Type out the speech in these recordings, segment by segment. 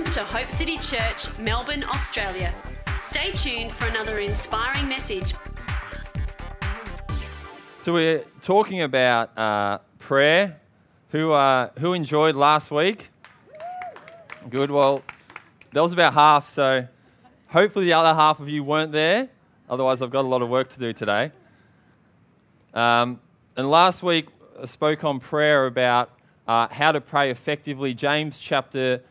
Welcome to Hope City Church, Melbourne, Australia. Stay tuned for another inspiring message. So we're talking about uh, prayer. Who uh, who enjoyed last week? Good. Well, that was about half. So hopefully the other half of you weren't there. Otherwise, I've got a lot of work to do today. Um, and last week I spoke on prayer about uh, how to pray effectively. James chapter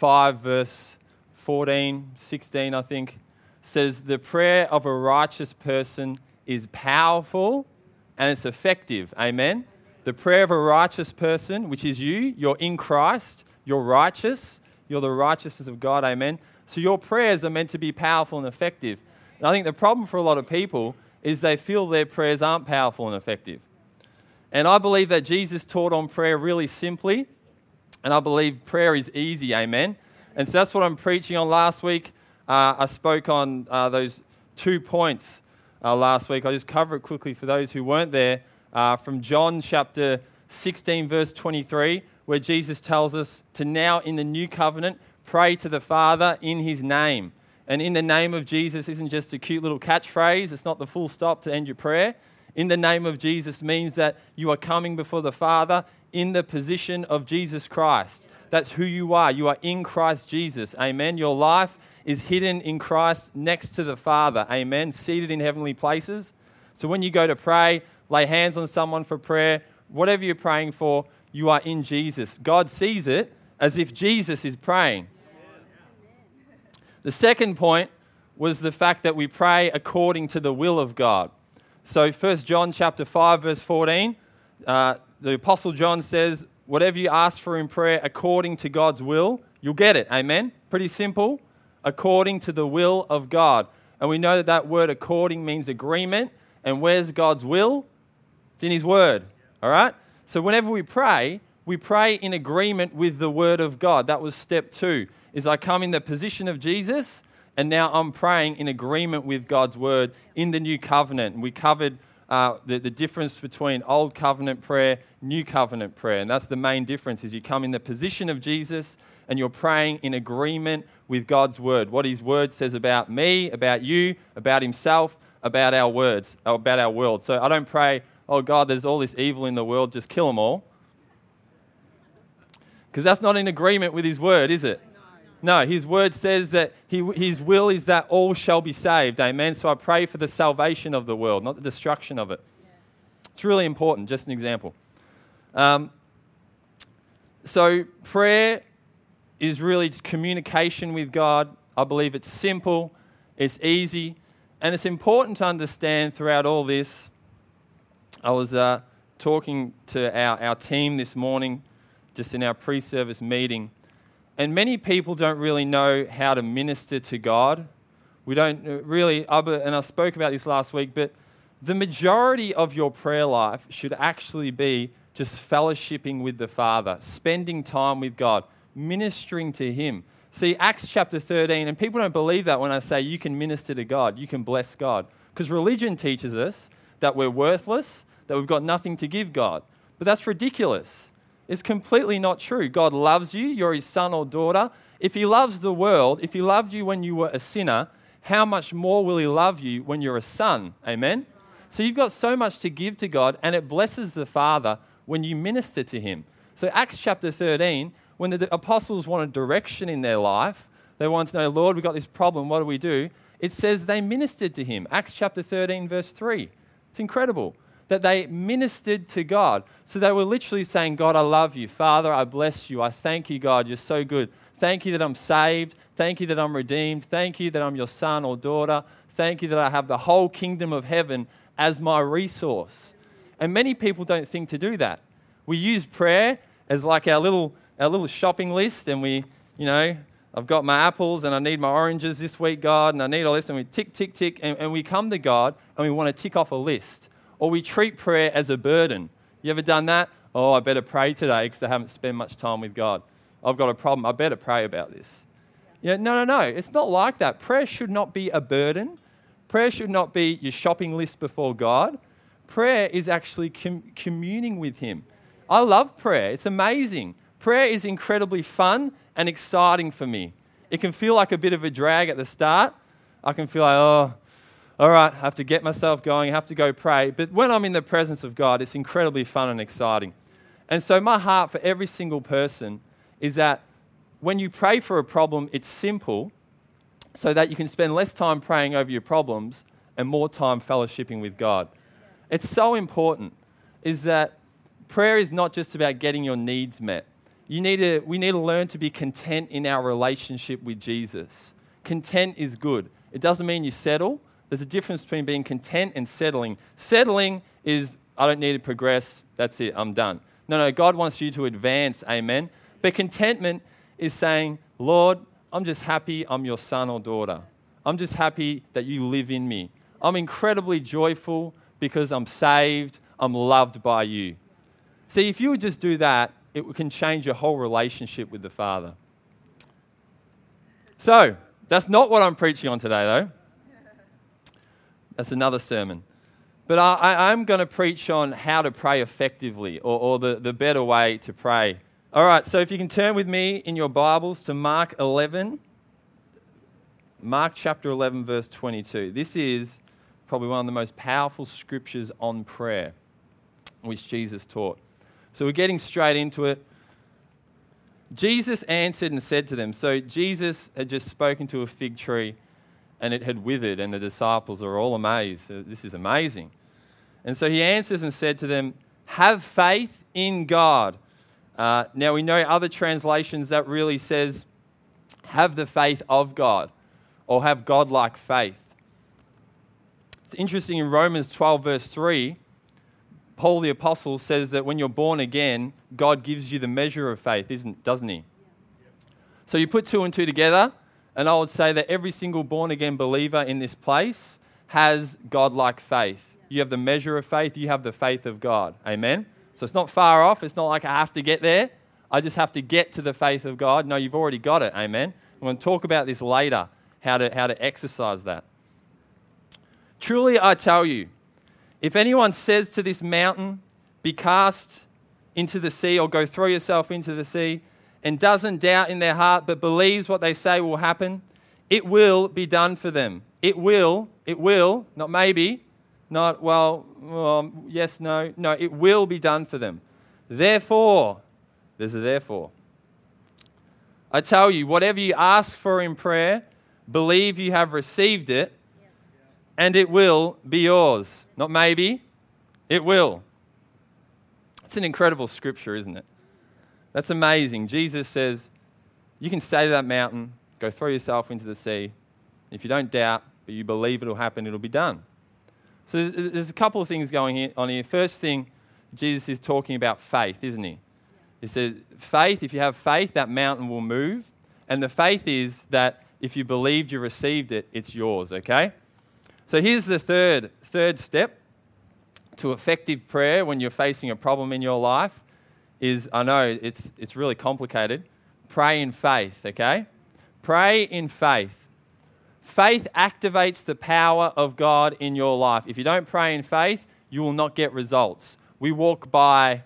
5, verse 14, 16, I think, says, The prayer of a righteous person is powerful and it's effective. Amen. The prayer of a righteous person, which is you, you're in Christ, you're righteous, you're the righteousness of God. Amen. So your prayers are meant to be powerful and effective. And I think the problem for a lot of people is they feel their prayers aren't powerful and effective. And I believe that Jesus taught on prayer really simply, and I believe prayer is easy, amen. And so that's what I'm preaching on last week. Uh, I spoke on uh, those two points uh, last week. I'll just cover it quickly for those who weren't there uh, from John chapter 16, verse 23, where Jesus tells us to now in the new covenant pray to the Father in his name. And in the name of Jesus isn't just a cute little catchphrase, it's not the full stop to end your prayer. In the name of Jesus means that you are coming before the Father in the position of Jesus Christ. That's who you are. You are in Christ Jesus. Amen. Your life is hidden in Christ next to the Father. Amen. Seated in heavenly places. So when you go to pray, lay hands on someone for prayer, whatever you're praying for, you are in Jesus. God sees it as if Jesus is praying. The second point was the fact that we pray according to the will of God. So 1 John chapter 5 verse 14, uh, the apostle John says, whatever you ask for in prayer according to God's will, you'll get it. Amen. Pretty simple. According to the will of God. And we know that that word according means agreement. And where's God's will? It's in his word. All right? So whenever we pray, we pray in agreement with the word of God. That was step 2 is I come in the position of Jesus, and now I'm praying in agreement with God's word in the new covenant. We covered uh, the, the difference between old covenant prayer, new covenant prayer. And that's the main difference is you come in the position of Jesus and you're praying in agreement with God's word. What his word says about me, about you, about himself, about our words, about our world. So I don't pray, oh God, there's all this evil in the world, just kill them all. Because that's not in agreement with his word, is it? No, his word says that he, his will is that all shall be saved. Amen. So I pray for the salvation of the world, not the destruction of it. It's really important. Just an example. Um, so prayer is really just communication with God. I believe it's simple, it's easy, and it's important to understand throughout all this. I was uh, talking to our, our team this morning, just in our pre service meeting and many people don't really know how to minister to God. We don't uh, really, and I spoke about this last week, but the majority of your prayer life should actually be just fellowshipping with the Father, spending time with God, ministering to Him. See, Acts chapter 13, and people don't believe that when I say you can minister to God, you can bless God. Because religion teaches us that we're worthless, that we've got nothing to give God. But that's ridiculous is completely not true. God loves you, you're his son or daughter. If he loves the world, if he loved you when you were a sinner, how much more will he love you when you're a son? Amen? So you've got so much to give to God, and it blesses the Father when you minister to him. So, Acts chapter 13, when the apostles wanted direction in their life, they wanted to know, Lord, we've got this problem, what do we do? It says they ministered to him. Acts chapter 13, verse 3. It's incredible that they ministered to God. So they were literally saying, God, I love you. Father, I bless you. I thank you, God. You're so good. Thank you that I'm saved. Thank you that I'm redeemed. Thank you that I'm your son or daughter. Thank you that I have the whole kingdom of heaven as my resource. And many people don't think to do that. We use prayer as like our little, our little shopping list, and we, you know, I've got my apples and I need my oranges this week, God, and I need all this, and we tick, tick, tick, and, and we come to God and we want to tick off a list or we treat prayer as a burden. You ever done that? Oh, I better pray today because I haven't spent much time with God. I've got a problem. I better pray about this. Yeah, no, no, no. It's not like that. Prayer should not be a burden. Prayer should not be your shopping list before God. Prayer is actually com- communing with Him. I love prayer. It's amazing. prayer is incredibly fun and exciting for me. It can feel like a bit of a drag at the start. I can feel like, oh, all right, I have to get myself going, I have to go pray. But when I'm in the presence of God, it's incredibly fun and exciting. And so, my heart for every single person is that when you pray for a problem, it's simple so that you can spend less time praying over your problems and more time fellowshipping with God. It's so important is that prayer is not just about getting your needs met. You need to, we need to learn to be content in our relationship with Jesus. Content is good. It doesn't mean you settle. There's a difference between being content and settling. Settling is, I don't need to progress. That's it. I'm done. No, no, God wants you to advance. Amen. But contentment is saying, Lord, I'm just happy I'm your son or daughter. I'm just happy that you live in me. I'm incredibly joyful because I'm saved, I'm loved by you. See, if you would just do that, it can change your whole relationship with the Father. So, that's not what I'm preaching on today, though. That's another sermon. But I, am going to preach on how to pray effectively or, or the, the better way to pray. All right, so if you can turn with me in your Bibles to Mark 11, Mark chapter 11, verse 22. This is probably one of the most powerful scriptures on prayer which Jesus taught. So we're getting straight into it. Jesus answered and said to them, So Jesus had just spoken to a fig tree and it had withered, and the disciples are all amazed. This is amazing. And so he answers and said to them, Have faith in God. Uh, now, we know other translations that really says, have the faith of God or have God-like faith. It's interesting in Romans 12, verse 3, Paul the Apostle says that when you're born again, God gives you the measure of faith, isn't, doesn't he? So you put two and two together, and I would say that every single born again believer in this place has godlike faith. You have the measure of faith, you have the faith of God. Amen? So it's not far off. It's not like I have to get there. I just have to get to the faith of God. No, you've already got it. Amen. I'm going to talk about this later, how to, how to exercise that. Truly, I tell you, if anyone says to this mountain, be cast into the sea or go throw yourself into the sea, and doesn't doubt in their heart but believes what they say will happen, it will be done for them. It will, it will, not maybe, not, well, well, yes, no. No, it will be done for them. Therefore, there's a therefore. I tell you, whatever you ask for in prayer, believe you have received it, and it will be yours. Not maybe, it will. It's an incredible scripture, isn't it? That's amazing. Jesus says, You can say to that mountain, Go throw yourself into the sea. If you don't doubt, but you believe it'll happen, it'll be done. So there's a couple of things going on here. First thing, Jesus is talking about faith, isn't he? He says, faith, if you have faith, that mountain will move. And the faith is that if you believed you received it, it's yours, okay? So here's the third, third step to effective prayer when you're facing a problem in your life is I know it's, it's really complicated. Pray in faith, okay? Pray in faith. Faith activates the power of God in your life. If you don't pray in faith, you will not get results. We walk by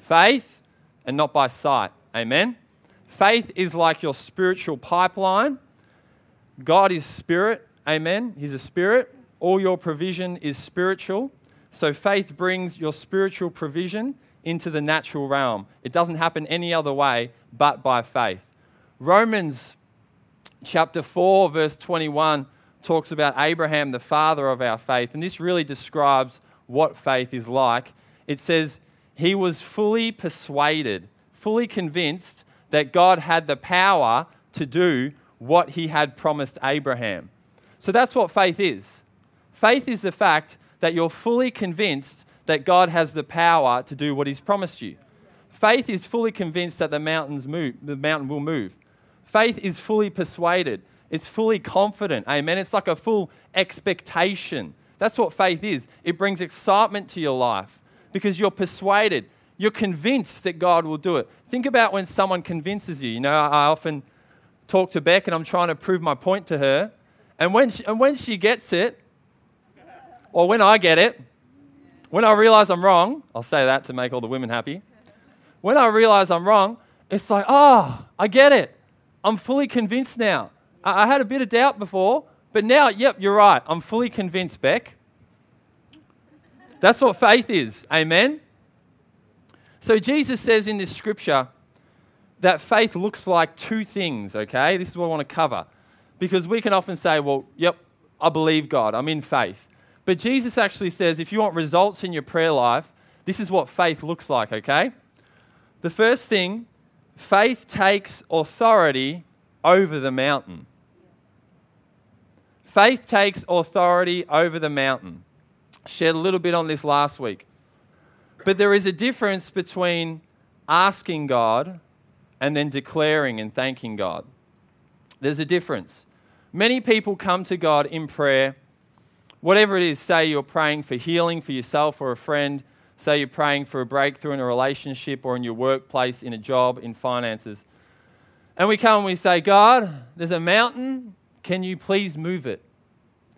faith and not by sight. Amen? Faith is like your spiritual pipeline. God is spirit. Amen? He's a spirit. All your provision is spiritual. So faith brings your spiritual provision into the natural realm. It doesn't happen any other way but by faith. Romans chapter 4, verse 21, talks about Abraham, the father of our faith. And this really describes what faith is like. It says, He was fully persuaded, fully convinced that God had the power to do what He had promised Abraham. So that's what faith is. Faith is the fact that you're fully convinced that God has the power to do what He's promised you. Faith is fully convinced that the mountains move, the mountain will move. Faith is fully persuaded, it's fully confident. Amen. It's like a full expectation. That's what faith is. It brings excitement to your life because you're persuaded. You're convinced that God will do it. Think about when someone convinces you. You know, I often talk to Beck and I'm trying to prove my point to her. And when she, and when she gets it, or when I get it, when I realize I'm wrong, I'll say that to make all the women happy. When I realize I'm wrong, it's like, oh, I get it. I'm fully convinced now. I, I had a bit of doubt before, but now, yep, you're right. I'm fully convinced, Beck. That's what faith is. Amen? So Jesus says in this scripture that faith looks like two things, okay? This is what I want to cover. Because we can often say, well, yep, I believe God, I'm in faith. But Jesus actually says if you want results in your prayer life, this is what faith looks like, okay? The first thing, faith takes authority over the mountain. Faith takes authority over the mountain. Shared a little bit on this last week. But there is a difference between asking God and then declaring and thanking God. There's a difference. Many people come to God in prayer, whatever it is, say you're praying for healing for yourself or a friend, say you're praying for a breakthrough in a relationship or in your workplace, in a job, in finances. And we come and we say, God, there's a mountain. Can you please move it?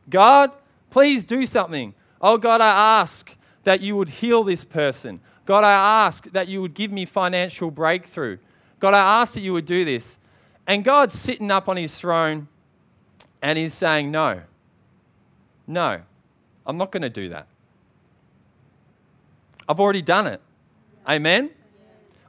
God, please do something. Oh, God, I ask that you would heal this person. God, I ask that you would give me financial breakthrough. God, I ask that you would do this. And God's sitting up on his throne and he's saying, No, no, I'm not going to do that. I've already done it. Amen?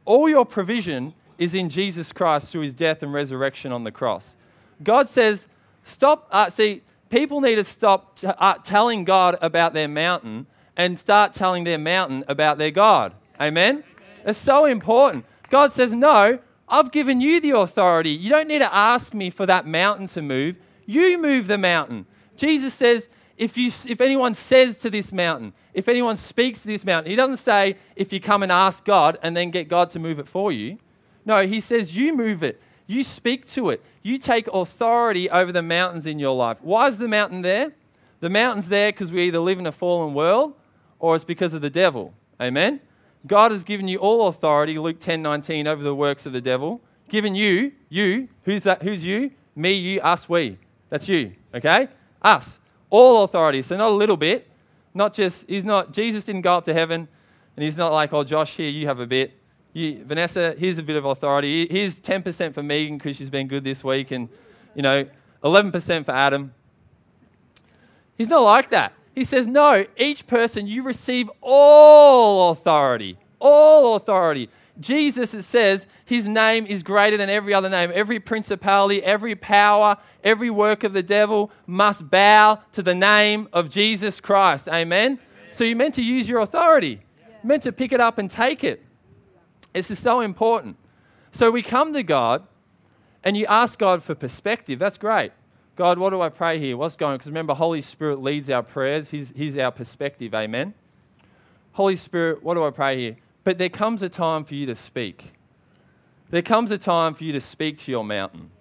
All your provision is in Jesus Christ through his death and resurrection on the cross. God says, Stop. Uh, see, people need to stop t- uh, telling God about their mountain and start telling their mountain about their God. Amen? Amen? It's so important. God says, No, I've given you the authority. You don't need to ask me for that mountain to move. You move the mountain. Jesus says, if, you, if anyone says to this mountain, if anyone speaks to this mountain, he doesn't say, if you come and ask God and then get God to move it for you. No, he says, you move it. You speak to it. You take authority over the mountains in your life. Why is the mountain there? The mountain's there because we either live in a fallen world or it's because of the devil. Amen? God has given you all authority, Luke 10 19, over the works of the devil. Given you, you, who's that? Who's you? Me, you, us, we. That's you, okay? Us. All authority. So not a little bit. Not just, he's not, Jesus didn't go up to heaven and he's not like, oh, Josh, here, you have a bit. You, Vanessa, here's a bit of authority. Here's 10% for Megan because she's been good this week and, you know, 11% for Adam. He's not like that. He says, No, each person, you receive all authority. All authority. Jesus, it says, his name is greater than every other name. Every principality, every power, every work of the devil must bow to the name of Jesus Christ. Amen? Amen. So you're meant to use your authority, yeah. meant to pick it up and take it. This is so important. So we come to God and you ask God for perspective. That's great. God, what do I pray here? What's going on? Because remember, Holy Spirit leads our prayers. He's, he's our perspective. Amen. Holy Spirit, what do I pray here? But there comes a time for you to speak. There comes a time for you to speak to your mountain.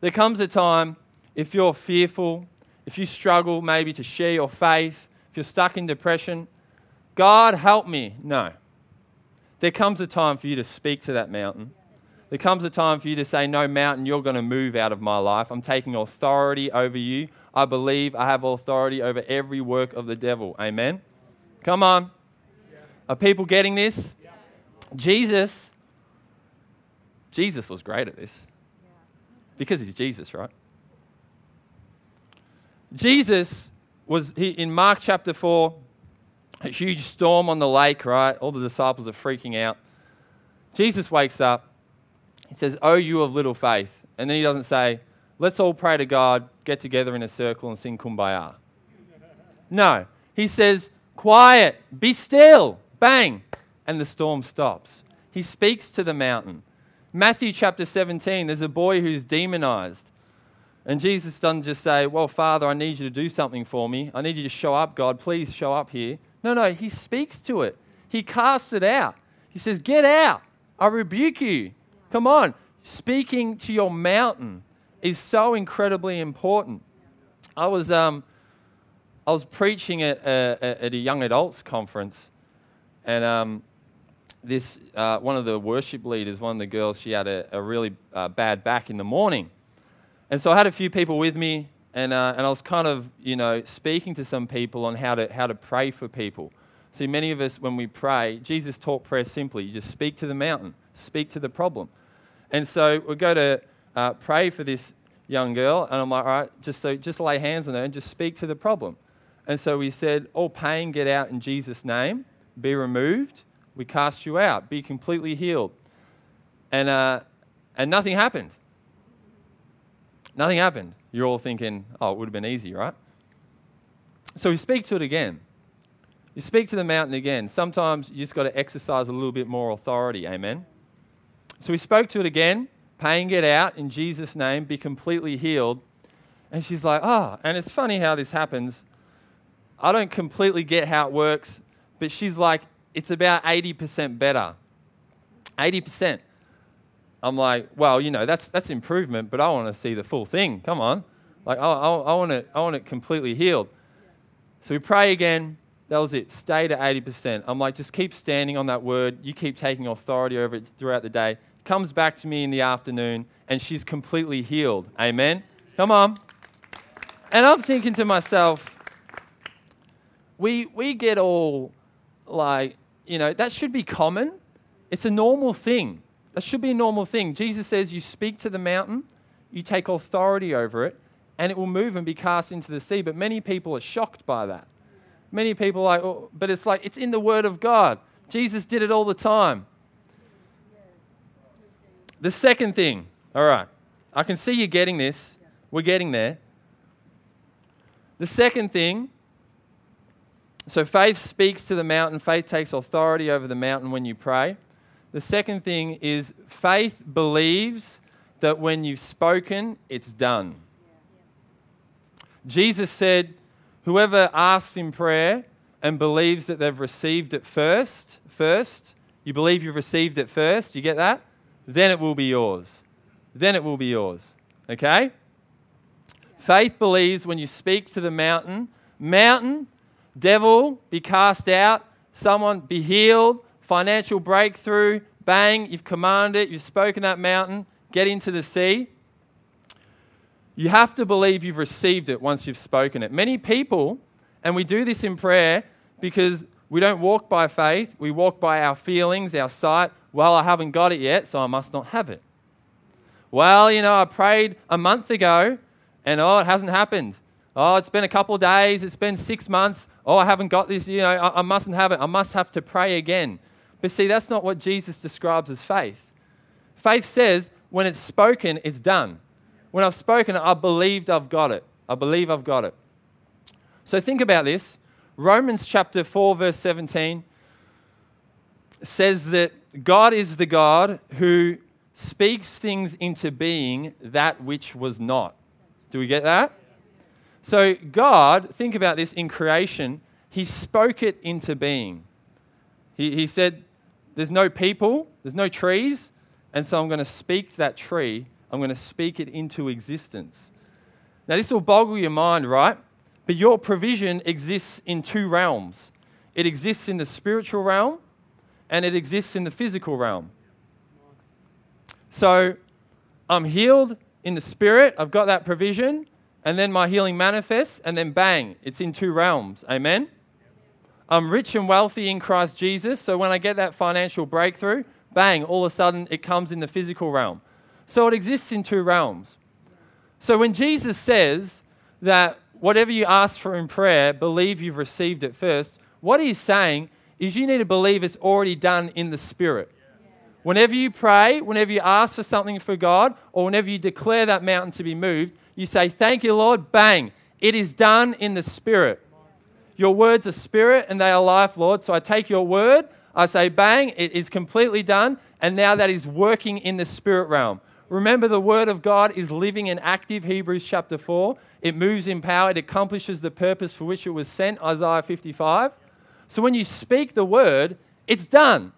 There comes a time, if you're fearful, if you struggle maybe to share your faith, if you're stuck in depression, God, help me. No. There comes a time for you to speak to that mountain there comes a time for you to say, No, mountain, you're going to move out of my life. I'm taking authority over you. I believe I have authority over every work of the devil. Amen? Come on. Are people getting this? Jesus, Jesus was great at this. Because he's Jesus, right? Jesus was he, in Mark chapter 4, a huge storm on the lake, right? All the disciples are freaking out. Jesus wakes up he says, Oh, you of little faith. And then he doesn't say, Let's all pray to God, get together in a circle and sing kumbaya. No. He says, Quiet, be still, bang, and the storm stops. He speaks to the mountain. Matthew chapter 17, there's a boy who's demonized. And Jesus doesn't just say, Well, Father, I need you to do something for me. I need you to show up, God. Please show up here. No, no, he speaks to it. He casts it out. He says, Get out. I rebuke you. Come on. Speaking to your mountain is so incredibly important. I was, um, I was preaching at a, at a young adults conference, and um, this uh, one of the worship leaders, one of the girls, she had a, a really uh, bad back in the morning, and so I had a few people with me, and uh, and I was kind of you know speaking to some people on how to how to pray for people. See, many of us when we pray, Jesus taught prayer simply. You just speak to the mountain speak to the problem. And so we go to uh, pray for this young girl, and I'm like, all right, just so just lay hands on her and just speak to the problem. And so we said, all pain get out in Jesus' name, be removed. We cast you out, be completely healed. And, uh, and nothing happened. Nothing happened. You're all thinking, oh, it would have been easy, right? So we speak to it again. You speak to the mountain again. Sometimes you just got to exercise a little bit more authority. Amen. So we spoke to it again. paying it out in Jesus' name. Be completely healed. And she's like, oh. And it's funny how this happens. I don't completely get how it works, but she's like, it's about 80% better. 80%. I'm like, well, you know, that's, that's improvement, but I want to see the full thing. Come on. Like, I, I, I, want it, I want it completely healed. So we pray again. That was it. Stay to 80%. I'm like, just keep standing on that word. You keep taking authority over it throughout the day. Comes back to me in the afternoon, and she's completely healed. Amen. Come on. And I'm thinking to myself, we, we get all like, you know, that should be common. It's a normal thing. That should be a normal thing. Jesus says you speak to the mountain, you take authority over it, and it will move and be cast into the sea. But many people are shocked by that. Many people are like, oh, but it's like, it's in the Word of God. Jesus did it all the time. The second thing, all right, I can see you're getting this. We're getting there. The second thing, so faith speaks to the mountain, faith takes authority over the mountain when you pray. The second thing is faith believes that when you've spoken, it's done. Jesus said, Whoever asks in prayer and believes that they've received it first, first, you believe you've received it first, you get that? Then it will be yours. Then it will be yours. Okay? Faith believes when you speak to the mountain, mountain, devil, be cast out, someone be healed, financial breakthrough, bang, you've commanded it, you've spoken that mountain, get into the sea. You have to believe you've received it once you've spoken it. Many people, and we do this in prayer because we don't walk by faith, we walk by our feelings, our sight. Well, I haven't got it yet, so I must not have it. Well, you know, I prayed a month ago and oh, it hasn't happened. Oh, it's been a couple of days, it's been six months. Oh, I haven't got this, you know, I, I mustn't have it. I must have to pray again. But see, that's not what Jesus describes as faith. Faith says, when it's spoken, it's done. When I've spoken, I believed I've got it. I believe I've got it. So think about this. Romans chapter 4, verse 17 says that God is the God who speaks things into being that which was not. Do we get that? So, God, think about this in creation, He spoke it into being. He, he said, There's no people, there's no trees, and so I'm going to speak that tree I'm going to speak it into existence. Now, this will boggle your mind, right? But your provision exists in two realms it exists in the spiritual realm and it exists in the physical realm. So, I'm healed in the spirit, I've got that provision, and then my healing manifests, and then bang, it's in two realms. Amen? I'm rich and wealthy in Christ Jesus, so when I get that financial breakthrough, bang, all of a sudden it comes in the physical realm. So it exists in two realms. So when Jesus says that whatever you ask for in prayer, believe you've received it first, what he's saying is you need to believe it's already done in the Spirit. Whenever you pray, whenever you ask for something for God, or whenever you declare that mountain to be moved, you say, Thank you, Lord, bang. It is done in the Spirit. Your words are spirit and they are life, Lord. So I take your word, I say, bang, it is completely done, and now that is working in the spirit realm. Remember, the Word of God is living and active, Hebrews chapter 4. It moves in power, it accomplishes the purpose for which it was sent, Isaiah 55. So when you speak the Word, it's done.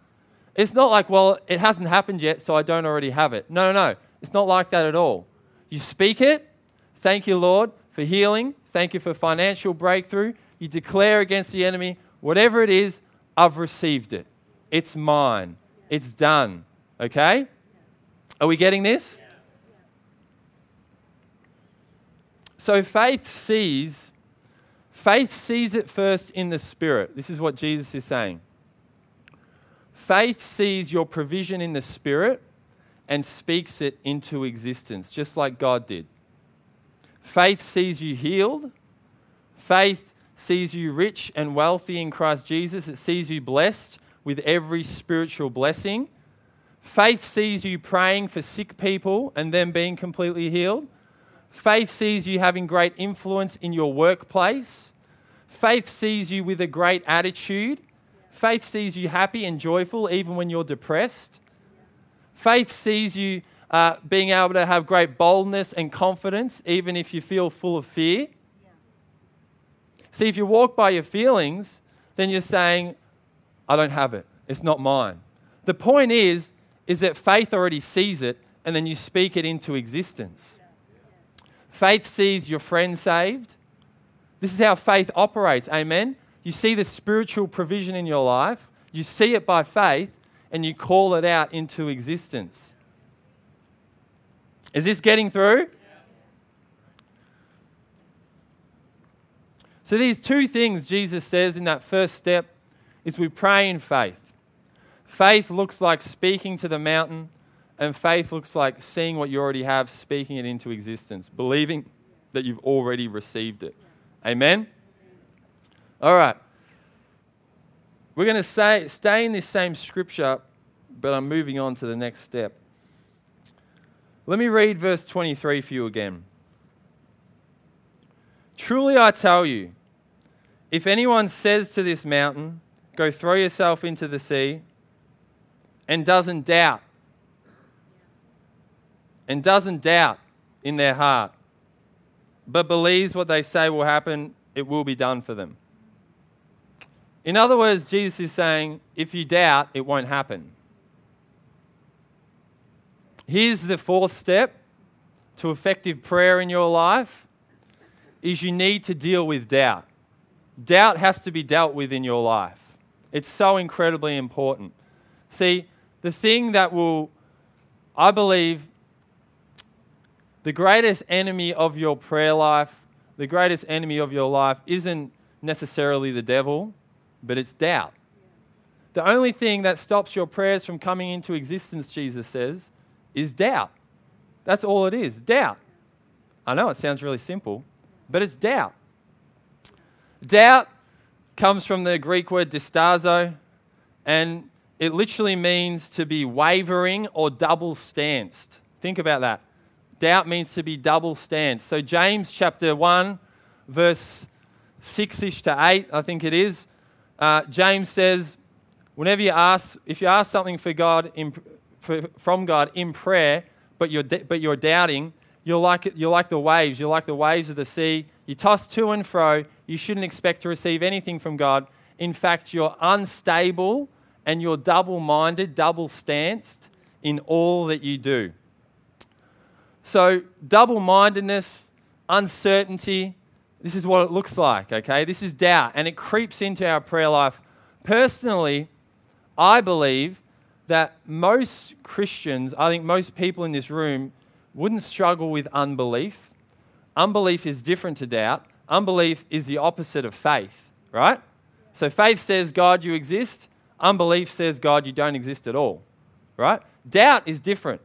It's not like, well, it hasn't happened yet, so I don't already have it. No, no, no. It's not like that at all. You speak it. Thank you, Lord, for healing. Thank you for financial breakthrough. You declare against the enemy, whatever it is, I've received it. It's mine. It's done. Okay? Are we getting this? So faith sees faith sees it first in the spirit. This is what Jesus is saying. Faith sees your provision in the Spirit and speaks it into existence, just like God did. Faith sees you healed. Faith sees you rich and wealthy in Christ Jesus. It sees you blessed with every spiritual blessing. Faith sees you praying for sick people and them being completely healed. Faith sees you having great influence in your workplace. Faith sees you with a great attitude. Faith sees you happy and joyful even when you're depressed. Faith sees you uh, being able to have great boldness and confidence even if you feel full of fear. See, if you walk by your feelings, then you're saying, I don't have it. It's not mine. The point is, is that faith already sees it and then you speak it into existence. Faith sees your friend saved. This is how faith operates. Amen. You see the spiritual provision in your life, you see it by faith, and you call it out into existence. Is this getting through? So, these two things Jesus says in that first step is we pray in faith. Faith looks like speaking to the mountain, and faith looks like seeing what you already have, speaking it into existence, believing that you've already received it. Amen? All right. We're going to say, stay in this same scripture, but I'm moving on to the next step. Let me read verse 23 for you again. Truly I tell you, if anyone says to this mountain, Go throw yourself into the sea, and doesn't doubt, and doesn't doubt in their heart, but believes what they say will happen, it will be done for them. In other words, Jesus is saying, if you doubt, it won't happen. Here's the fourth step to effective prayer in your life is you need to deal with doubt. Doubt has to be dealt with in your life. It's so incredibly important. See, the thing that will, I believe, the greatest enemy of your prayer life, the greatest enemy of your life isn't necessarily the devil, but it's doubt. The only thing that stops your prayers from coming into existence, Jesus says, is doubt. That's all it is doubt. I know it sounds really simple, but it's doubt. Doubt comes from the Greek word distazo, and it literally means to be wavering or double stanced. Think about that. Doubt means to be double stanced. So, James chapter 1, verse 6 ish to 8, I think it is, uh, James says, whenever you ask, if you ask something for God in, for, from God in prayer, but you're, but you're doubting, you're like, you're like the waves. You're like the waves of the sea. You toss to and fro. You shouldn't expect to receive anything from God. In fact, you're unstable and you're double minded, double stanced in all that you do. So, double mindedness, uncertainty, this is what it looks like, okay? This is doubt, and it creeps into our prayer life. Personally, I believe that most Christians, I think most people in this room, wouldn't struggle with unbelief. Unbelief is different to doubt. Unbelief is the opposite of faith, right? So faith says, God, you exist. Unbelief says, God, you don't exist at all, right? Doubt is different.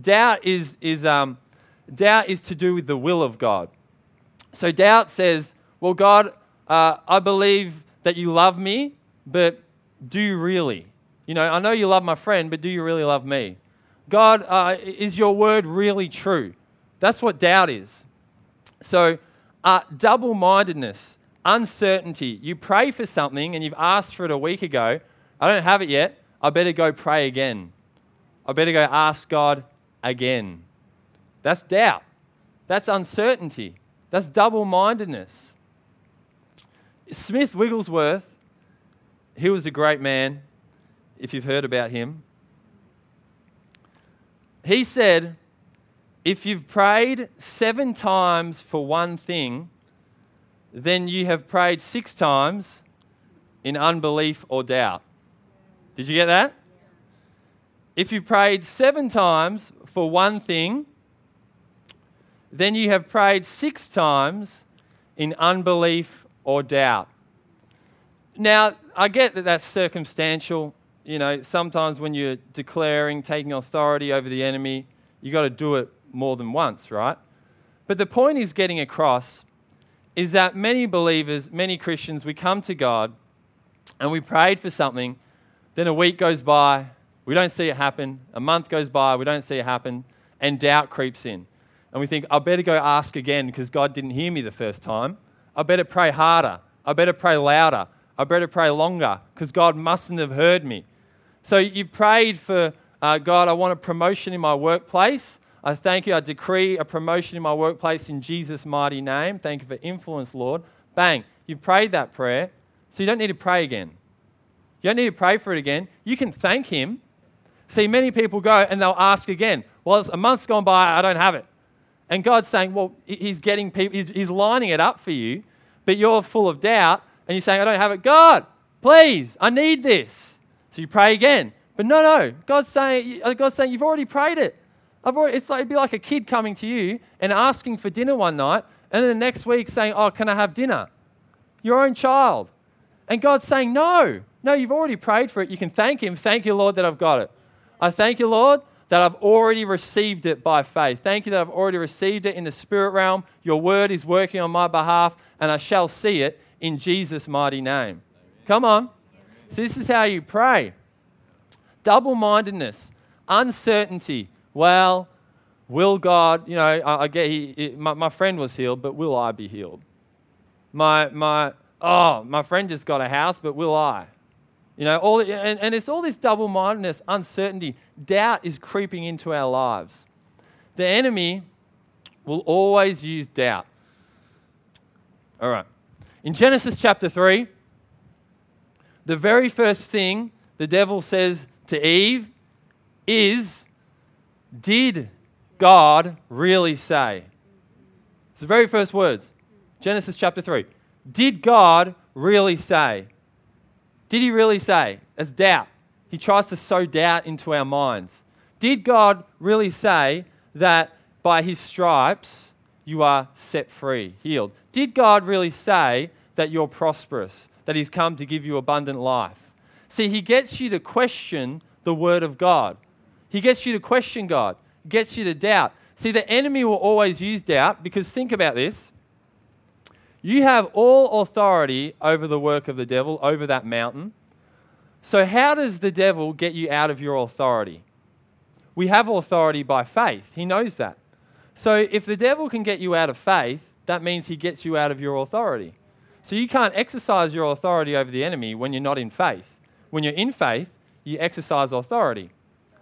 Doubt is, is, um, doubt is to do with the will of God. So doubt says, Well, God, uh, I believe that you love me, but do you really? You know, I know you love my friend, but do you really love me? God, uh, is your word really true? That's what doubt is. So, uh, double mindedness, uncertainty. You pray for something and you've asked for it a week ago. I don't have it yet. I better go pray again. I better go ask God again. That's doubt. That's uncertainty. That's double mindedness. Smith Wigglesworth, he was a great man, if you've heard about him. He said, if you've prayed seven times for one thing, then you have prayed six times in unbelief or doubt. Did you get that? If you've prayed seven times for one thing, then you have prayed six times in unbelief or doubt. Now, I get that that's circumstantial. you know, sometimes when you're declaring, taking authority over the enemy, you've got to do it more than once, right? But the point he's getting across is that many believers, many Christians, we come to God and we prayed for something, then a week goes by, we don't see it happen, a month goes by, we don't see it happen, and doubt creeps in. And we think, I better go ask again because God didn't hear me the first time. I better pray harder. I better pray louder. I better pray longer because God mustn't have heard me. So you prayed for uh, God, I want a promotion in my workplace. I thank you. I decree a promotion in my workplace in Jesus' mighty name. Thank you for influence, Lord. Bang. You've prayed that prayer, so you don't need to pray again. You don't need to pray for it again. You can thank Him. See, many people go and they'll ask again. Well, a month's gone by, I don't have it. And God's saying, well, He's getting people, He's, he's lining it up for you, but you're full of doubt and you're saying, I don't have it. God, please, I need this. So you pray again. But no, no. God's saying, uh, God's saying you've already prayed it. Already, it's like, it'd be like a kid coming to you and asking for dinner one night, and then the next week saying, Oh, can I have dinner? Your own child. And God's saying, No, no, you've already prayed for it. You can thank Him. Thank you, Lord, that I've got it. I thank you, Lord, that I've already received it by faith. Thank you that I've already received it in the spirit realm. Your word is working on my behalf, and I shall see it in Jesus' mighty name. Come on. So, this is how you pray double mindedness, uncertainty. Well, will God, you know, I, I get, he, my, my friend was healed, but will I be healed? My, my, oh, my friend just got a house, but will I? You know, all, and, and it's all this double mindedness, uncertainty, doubt is creeping into our lives. The enemy will always use doubt. All right. In Genesis chapter 3, the very first thing the devil says to Eve is Did God really say? It's the very first words. Genesis chapter 3. Did God really say? Did he really say? As doubt. He tries to sow doubt into our minds. Did God really say that by his stripes you are set free, healed? Did God really say that you're prosperous, that he's come to give you abundant life? See, he gets you to question the Word of God. He gets you to question God, gets you to doubt. See, the enemy will always use doubt because think about this. You have all authority over the work of the devil, over that mountain. So, how does the devil get you out of your authority? We have authority by faith. He knows that. So, if the devil can get you out of faith, that means he gets you out of your authority. So, you can't exercise your authority over the enemy when you're not in faith. When you're in faith, you exercise authority.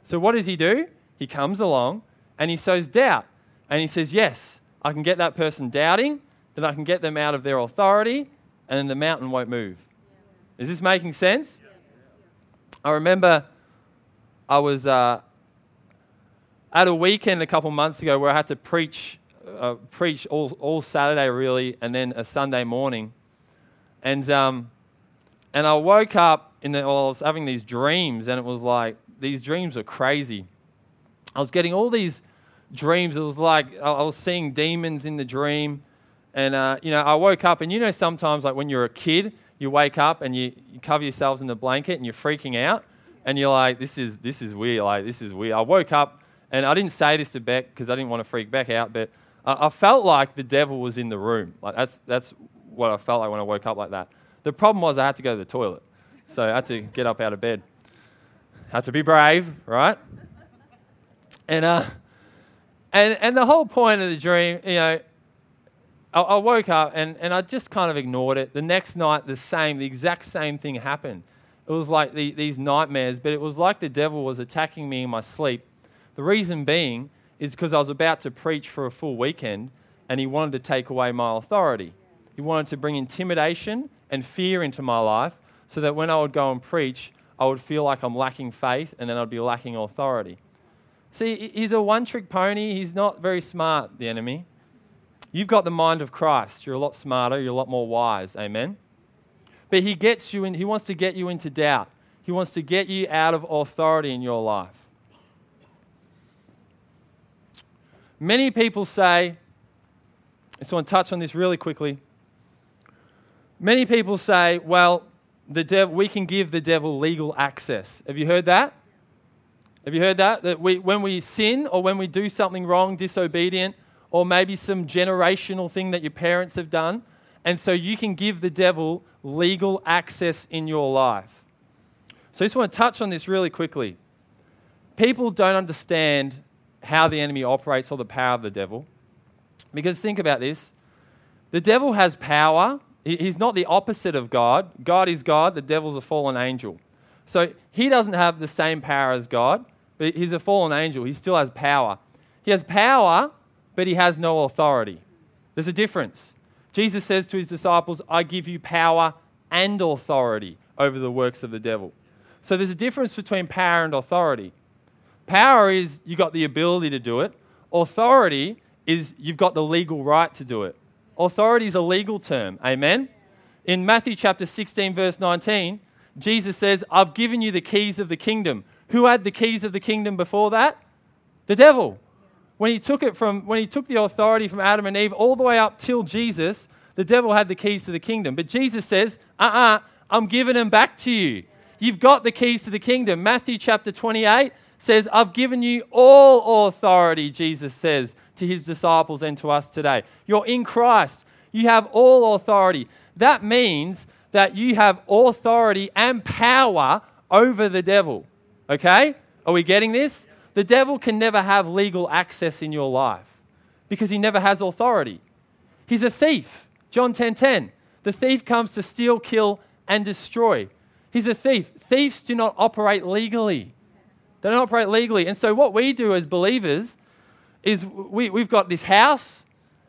So what does he do? He comes along and he sows doubt. And he says, Yes, I can get that person doubting, then I can get them out of their authority, and then the mountain won't move. Is this making sense? I remember I was uh, at a weekend a couple months ago where I had to preach, uh, preach all, all Saturday really, and then a Sunday morning. And, um, and I woke up in the, well, I was having these dreams, and it was like these dreams were crazy. I was getting all these dreams. It was like I was seeing demons in the dream, and uh, you know, I woke up, and you know, sometimes like when you're a kid, you wake up and you, you cover yourselves in the blanket, and you're freaking out, and you're like, "This is this is weird. Like this is weird." I woke up, and I didn't say this to Beck because I didn't want to freak Beck out, but I, I felt like the devil was in the room. Like that's that's what I felt like when I woke up like that. The problem was I had to go to the toilet. So I had to get up out of bed. Had to be brave, right? And, uh, and, and the whole point of the dream, you know, I, I woke up and, and I just kind of ignored it. The next night, the same, the exact same thing happened. It was like the, these nightmares, but it was like the devil was attacking me in my sleep. The reason being is because I was about to preach for a full weekend and he wanted to take away my authority. He wanted to bring intimidation and fear into my life so that when I would go and preach, I would feel like I'm lacking faith and then I'd be lacking authority. See, he's a one trick pony. He's not very smart, the enemy. You've got the mind of Christ. You're a lot smarter. You're a lot more wise. Amen. But he gets you in, he wants to get you into doubt. He wants to get you out of authority in your life. Many people say, I just want to touch on this really quickly. Many people say, well, the dev- we can give the devil legal access. Have you heard that? Have you heard that? That we, when we sin or when we do something wrong, disobedient, or maybe some generational thing that your parents have done, and so you can give the devil legal access in your life. So I just want to touch on this really quickly. People don't understand how the enemy operates or the power of the devil. Because think about this the devil has power. He's not the opposite of God. God is God, the devil's a fallen angel. So he doesn't have the same power as God, but he's a fallen angel. He still has power. He has power, but he has no authority. There's a difference. Jesus says to his disciples, I give you power and authority over the works of the devil. So there's a difference between power and authority. Power is you've got the ability to do it. Authority is you've got the legal right to do it. Authority is a legal term. Amen? In Matthew chapter 16, verse 19, Jesus says, I've given you the keys of the kingdom. Who had the keys of the kingdom before that? The devil. When he took it from when he took the authority from Adam and Eve all the way up till Jesus, the devil had the keys to the kingdom. But Jesus says, uh-uh, I'm giving them back to you. You've got the keys to the kingdom. Matthew chapter 28 says, I've given you all authority, Jesus says to his disciples and to us today. You're in Christ. You have all authority. That means that you have authority and power over the devil. Okay? Are we getting this? The devil can never have legal access in your life because he never has authority. He's a thief. John 10:10. 10, 10. The thief comes to steal, kill and destroy. He's a thief. Thieves do not operate legally. They don't operate legally. And so, what we do as believers is we, we've got this house,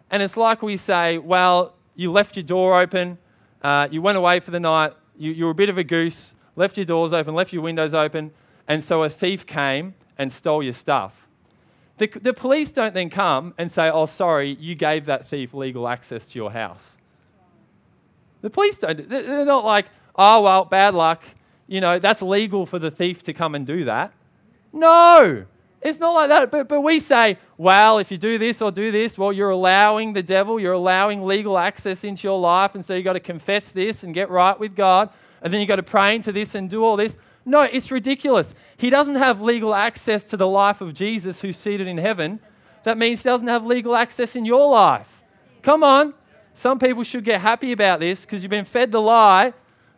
and it's like we say, well, you left your door open, uh, you went away for the night, you, you were a bit of a goose, left your doors open, left your windows open, and so a thief came and stole your stuff. The, the police don't then come and say, oh, sorry, you gave that thief legal access to your house. The police don't. They're not like, oh, well, bad luck. You know, that's legal for the thief to come and do that. No, it's not like that. But, but we say, well, if you do this or do this, well, you're allowing the devil, you're allowing legal access into your life. And so you've got to confess this and get right with God. And then you've got to pray into this and do all this. No, it's ridiculous. He doesn't have legal access to the life of Jesus who's seated in heaven. That means he doesn't have legal access in your life. Come on. Some people should get happy about this because you've been fed the lie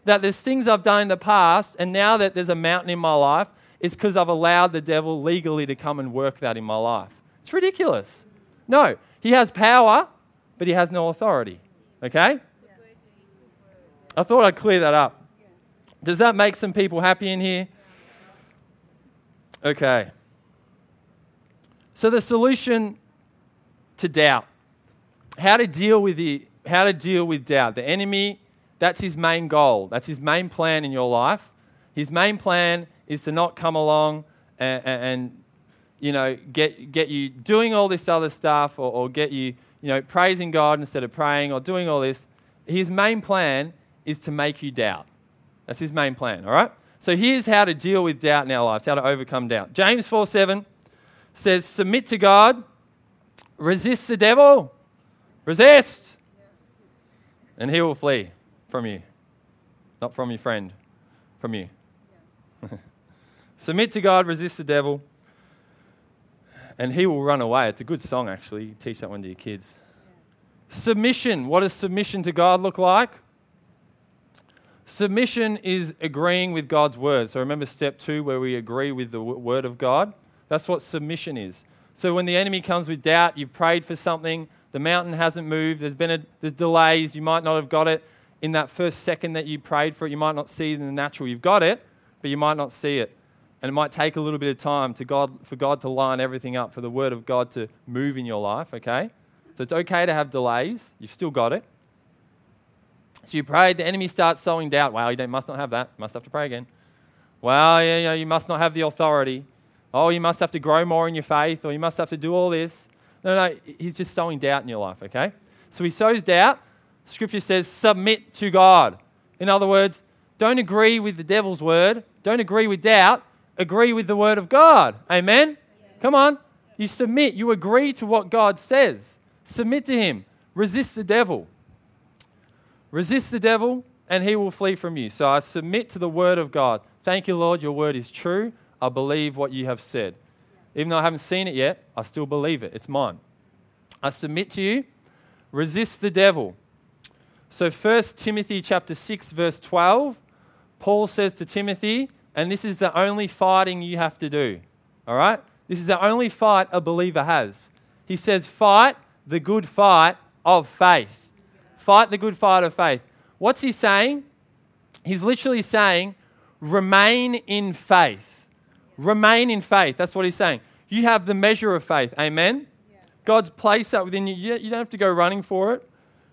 that there's things I've done in the past, and now that there's a mountain in my life, it's because I've allowed the devil legally to come and work that in my life. It's ridiculous. No, he has power, but he has no authority. Okay? I thought I'd clear that up. Does that make some people happy in here? Okay. So the solution to doubt. How to deal with the how to deal with doubt. The enemy, that's his main goal. That's his main plan in your life. His main plan is to not come along and, and you know, get, get you doing all this other stuff or, or get you, you know, praising God instead of praying or doing all this. His main plan is to make you doubt. That's his main plan, all right? So here's how to deal with doubt in our lives, how to overcome doubt. James 4 7 says, Submit to God, resist the devil, resist, and he will flee from you. Not from your friend, from you. Submit to God, resist the devil, and he will run away. It's a good song, actually. teach that one to your kids. Submission. What does submission to God look like? Submission is agreeing with God's word. So remember step two, where we agree with the word of God? That's what submission is. So when the enemy comes with doubt, you've prayed for something, the mountain hasn't moved, there's been a, there's delays, you might not have got it in that first second that you prayed for it, you might not see it in the natural. You've got it, but you might not see it. And it might take a little bit of time to God, for God to line everything up, for the Word of God to move in your life, okay? So it's okay to have delays. You've still got it. So you prayed, the enemy starts sowing doubt. Wow, you must not have that. You must have to pray again. Well, yeah, yeah, you must not have the authority. Oh, you must have to grow more in your faith, or you must have to do all this. No, no, he's just sowing doubt in your life, okay? So he sows doubt. Scripture says, submit to God. In other words, don't agree with the devil's word, don't agree with doubt, agree with the word of God. Amen? Come on. You submit, you agree to what God says. Submit to him. Resist the devil. Resist the devil, and he will flee from you. So I submit to the word of God. Thank you, Lord, your word is true. I believe what you have said. Even though I haven't seen it yet, I still believe it. It's mine. I submit to you. Resist the devil. So 1 Timothy chapter 6 verse 12, Paul says to Timothy, and this is the only fighting you have to do. All right? This is the only fight a believer has. He says, Fight the good fight of faith. Fight the good fight of faith. What's he saying? He's literally saying, Remain in faith. Remain in faith. That's what he's saying. You have the measure of faith. Amen? Yeah. God's placed that within you. You don't have to go running for it.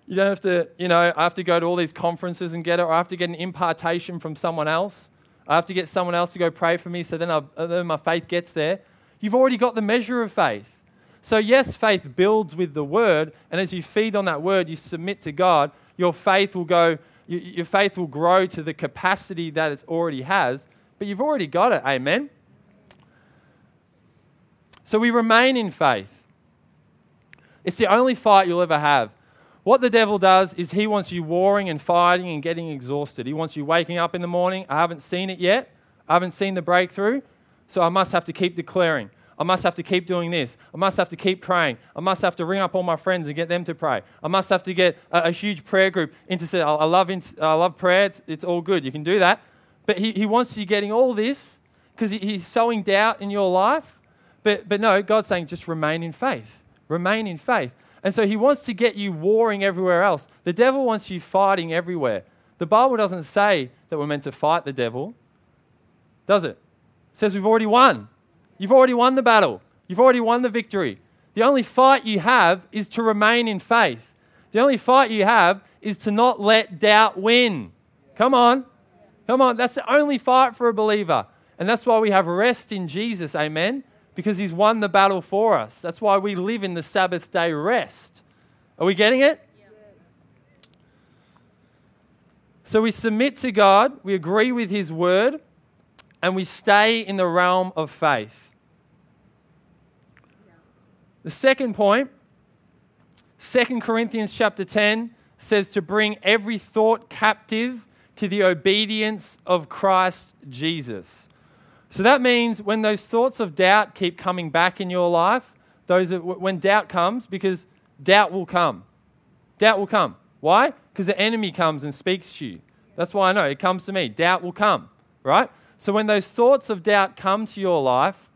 You don't have to, you know, I have to go to all these conferences and get it, or I have to get an impartation from someone else. I have to get someone else to go pray for me so then, I, then my faith gets there. You've already got the measure of faith. So, yes, faith builds with the word, and as you feed on that word, you submit to God, your faith will go, your faith will grow to the capacity that it already has, but you've already got it. Amen? So, we remain in faith. It's the only fight you'll ever have. What the devil does is he wants you warring and fighting and getting exhausted. He wants you waking up in the morning. I haven't seen it yet. I haven't seen the breakthrough. So I must have to keep declaring. I must have to keep doing this. I must have to keep praying. I must have to ring up all my friends and get them to pray. I must have to get a, a huge prayer group. Intercede. I, I love, I love prayer. It's, it's all good. You can do that. But he, he wants you getting all this because he, he's sowing doubt in your life. But, but no, God's saying just remain in faith. Remain in faith. And so he wants to get you warring everywhere else. The devil wants you fighting everywhere. The Bible doesn't say that we're meant to fight the devil, does it? It says we've already won. You've already won the battle, you've already won the victory. The only fight you have is to remain in faith. The only fight you have is to not let doubt win. Come on. Come on. That's the only fight for a believer. And that's why we have rest in Jesus. Amen because he's won the battle for us. That's why we live in the Sabbath day rest. Are we getting it? So we submit to God, we agree with his word, and we stay in the realm of faith. The second point, 2 Corinthians chapter 10 says to bring every thought captive to the obedience of Christ Jesus. So that means when those thoughts of doubt keep coming back in your life, those when doubt comes, because doubt will come. Doubt will come. Why? Because the enemy comes and speaks to you. That's why I know it comes to me. Doubt will come, right? So when those thoughts of doubt come to your life,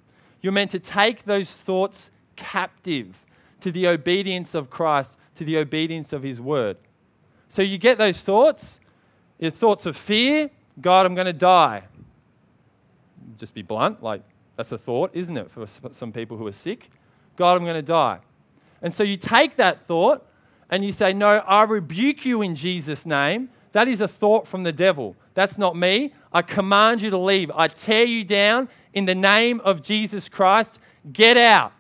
you're meant to take those thoughts captive to the obedience of Christ, to the obedience of His word. So you get those thoughts, your thoughts of fear God, I'm going to die just be blunt, like that's a thought, isn't it, for some people who are sick? God, I'm going to die. And so you take that thought and you say, No, I rebuke you in Jesus' name. That is a thought from the devil. That's not me. I command you to leave. I tear you down in the name of Jesus Christ. Get out.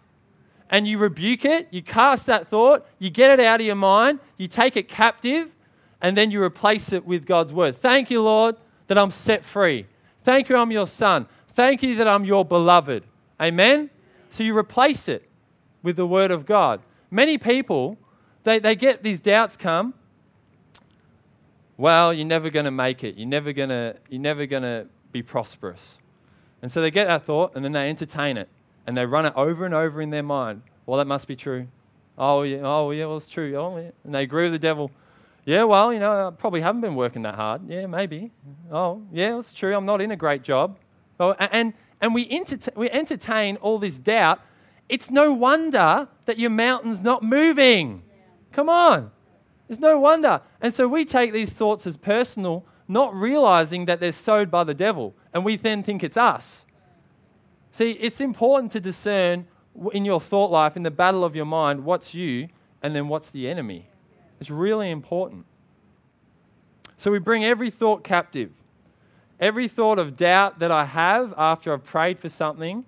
And you rebuke it, you cast that thought, you get it out of your mind, you take it captive, and then you replace it with God's word. Thank you, Lord, that I'm set free. Thank you, I'm your son. Thank you that I'm your beloved. Amen? So you replace it with the word of God. Many people, they, they get these doubts come. Well, you're never going to make it. You're never going to you're never going to be prosperous. And so they get that thought and then they entertain it and they run it over and over in their mind. Well, that must be true. Oh, yeah, oh, yeah, well, it's true. Oh, yeah. And they agree with the devil. Yeah, well, you know, I probably haven't been working that hard. Yeah, maybe. Oh, yeah, it's true. I'm not in a great job. Oh, and, and we, we entertain all this doubt. It's no wonder that your mountain's not moving. Come on. It's no wonder. And so we take these thoughts as personal, not realizing that they're sowed by the devil, and we then think it's us. See, it's important to discern in your thought life, in the battle of your mind, what's you and then what's the enemy. It's really important. So we bring every thought captive. Every thought of doubt that I have after I've prayed for something,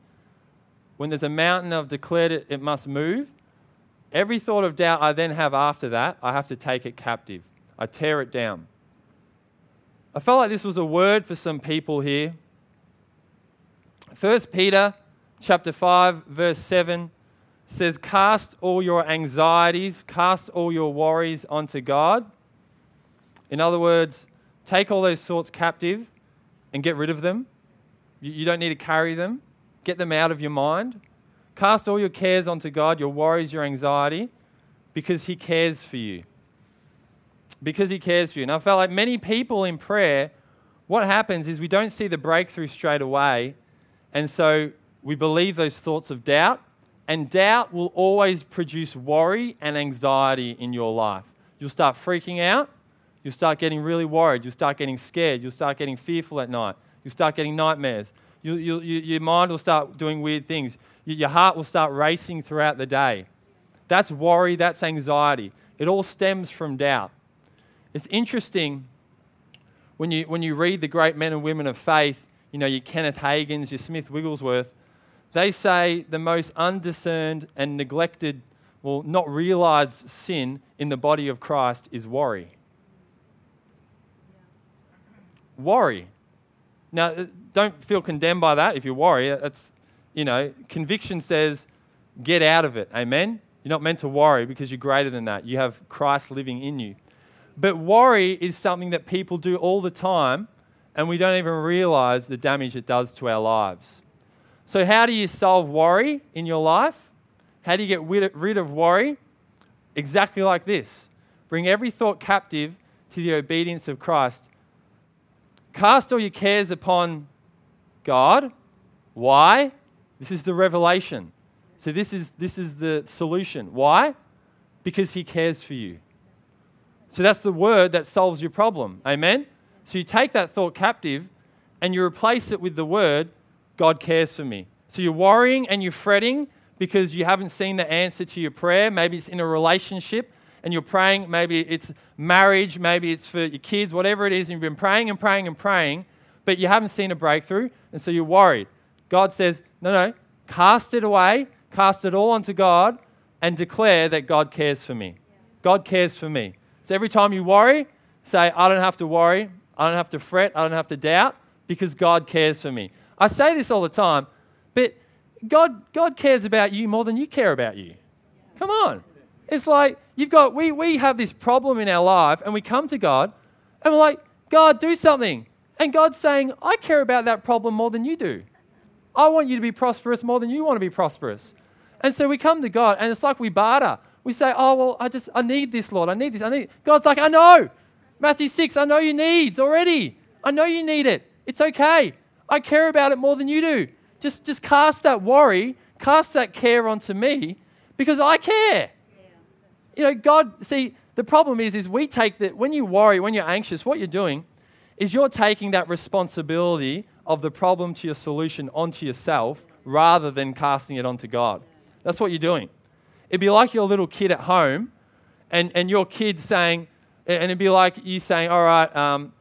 when there's a mountain I've declared it, it must move, every thought of doubt I then have after that, I have to take it captive. I tear it down. I felt like this was a word for some people here. 1 Peter chapter 5 verse 7 says cast all your anxieties, cast all your worries onto God. In other words, take all those thoughts captive and get rid of them. You, don't need to carry them. Get them out of your mind. Cast all your cares onto God, your worries, your anxiety, because He cares for you. Because He cares for you. And I felt like many people in prayer, what happens is we don't see the breakthrough straight away. And so we believe those thoughts of doubt. And doubt will always produce worry and anxiety in your life. You'll start freaking out. You'll start getting really worried. You'll start getting scared. You'll start getting fearful at night. You'll start getting nightmares. You, you, you, your mind will start doing weird things. Your heart will start racing throughout the day. That's worry, that's anxiety. It all stems from doubt. It's interesting when you, when you read the great men and women of faith, you know, your Kenneth Hagins, your Smith Wigglesworth, they say the most undiscerned and neglected, well, not realized sin in the body of Christ is worry. Worry. Now, uh, don't feel condemned by that if you worry. That's, you know, conviction says get out of it. Amen? You're not meant to worry because you're greater than that. You have Christ living in you. But worry is something that people do all the time, and we don't even realize the damage it does to our lives. So, how do you solve worry in your life? How do you get rid of worry? Exactly like this bring every thought captive to the obedience of Christ. Cast all your cares upon God. Why? This is the revelation. So, this is, this is the solution. Why? Because He cares for you. So, that's the word that solves your problem. Amen? So, you take that thought captive and you replace it with the word God cares for me. So you're worrying and you're fretting because you haven't seen the answer to your prayer. Maybe it's in a relationship and you're praying. Maybe it's marriage. Maybe it's for your kids, whatever it is. And you've been praying and praying and praying, but you haven't seen a breakthrough. And so you're worried. God says, no, no, cast it away, cast it all onto God, and declare that God cares for me. God cares for me. So every time you worry, say, I don't have to worry. I don't have to fret. I don't have to doubt because God cares for me. I say this all the time, but God, God cares about you more than you care about you. Come on. It's like you've got, we, we have this problem in our life and we come to God and we're like, God, do something. And God's saying, I care about that problem more than you do. I want you to be prosperous more than you want to be prosperous. And so we come to God and it's like we barter. We say, Oh, well, I just, I need this, Lord. I need this. I need. God's like, I know. Matthew 6, I know your needs already. I know you need it. It's okay. I care about it more than you do. Just, just cast that worry, cast that care onto me because I care. You know, God, see, the problem is, is we take that, when you worry, when you're anxious, what you're doing is you're taking that responsibility of the problem to your solution onto yourself rather than casting it onto God. That's what you're doing. It'd be like your little kid at home and, and your kid saying, and it'd be like you saying, all right, um,